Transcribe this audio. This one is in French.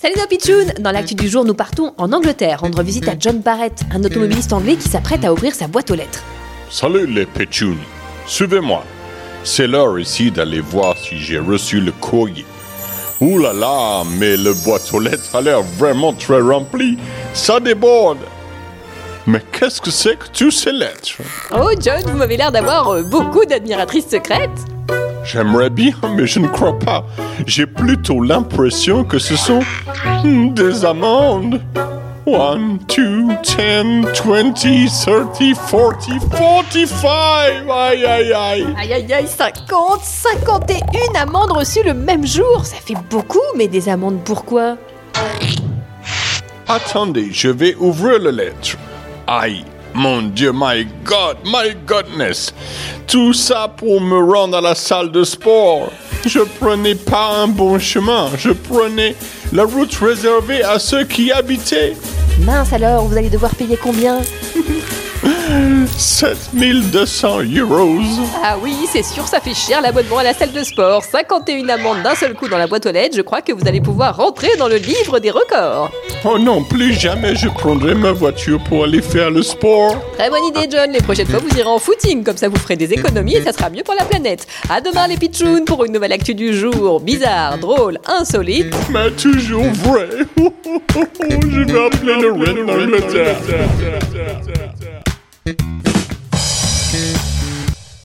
Salut nos pitchouns Dans l'actu du jour, nous partons en Angleterre rendre visite à John Barrett, un automobiliste anglais qui s'apprête à ouvrir sa boîte aux lettres. Salut les pitchouns, suivez-moi. C'est l'heure ici d'aller voir si j'ai reçu le courrier. Ouh là là, mais le boîte aux lettres a l'air vraiment très rempli. Ça déborde. Mais qu'est-ce que c'est que toutes ces lettres? Oh John, vous m'avez l'air d'avoir euh, beaucoup d'admiratrices secrètes J'aimerais bien, mais je ne crois pas. J'ai plutôt l'impression que ce sont hmm, des amendes. 1, 2, 10, 20, 30, 40, 45. Aïe, aïe, aïe. Aïe aïe aïe, 50 51 amendes reçues le même jour Ça fait beaucoup, mais des amendes pourquoi? Attendez, je vais ouvrir la lettre. Aïe, mon Dieu, my God, my goodness. Tout ça pour me rendre à la salle de sport. Je prenais pas un bon chemin. Je prenais la route réservée à ceux qui habitaient. Mince alors, vous allez devoir payer combien? 7200 euros. Ah oui, c'est sûr, ça fait cher l'abonnement à la salle de sport. 51 amendes d'un seul coup dans la boîte aux lettres, je crois que vous allez pouvoir rentrer dans le livre des records. Oh non, plus jamais je prendrai ma voiture pour aller faire le sport. Très bonne idée, John. Les prochaines fois, vous irez en footing. Comme ça, vous ferez des économies et ça sera mieux pour la planète. À demain, les pitchouns, pour une nouvelle actu du jour. Bizarre, drôle, insolite. Mais toujours vrai. je vais appeler le Red.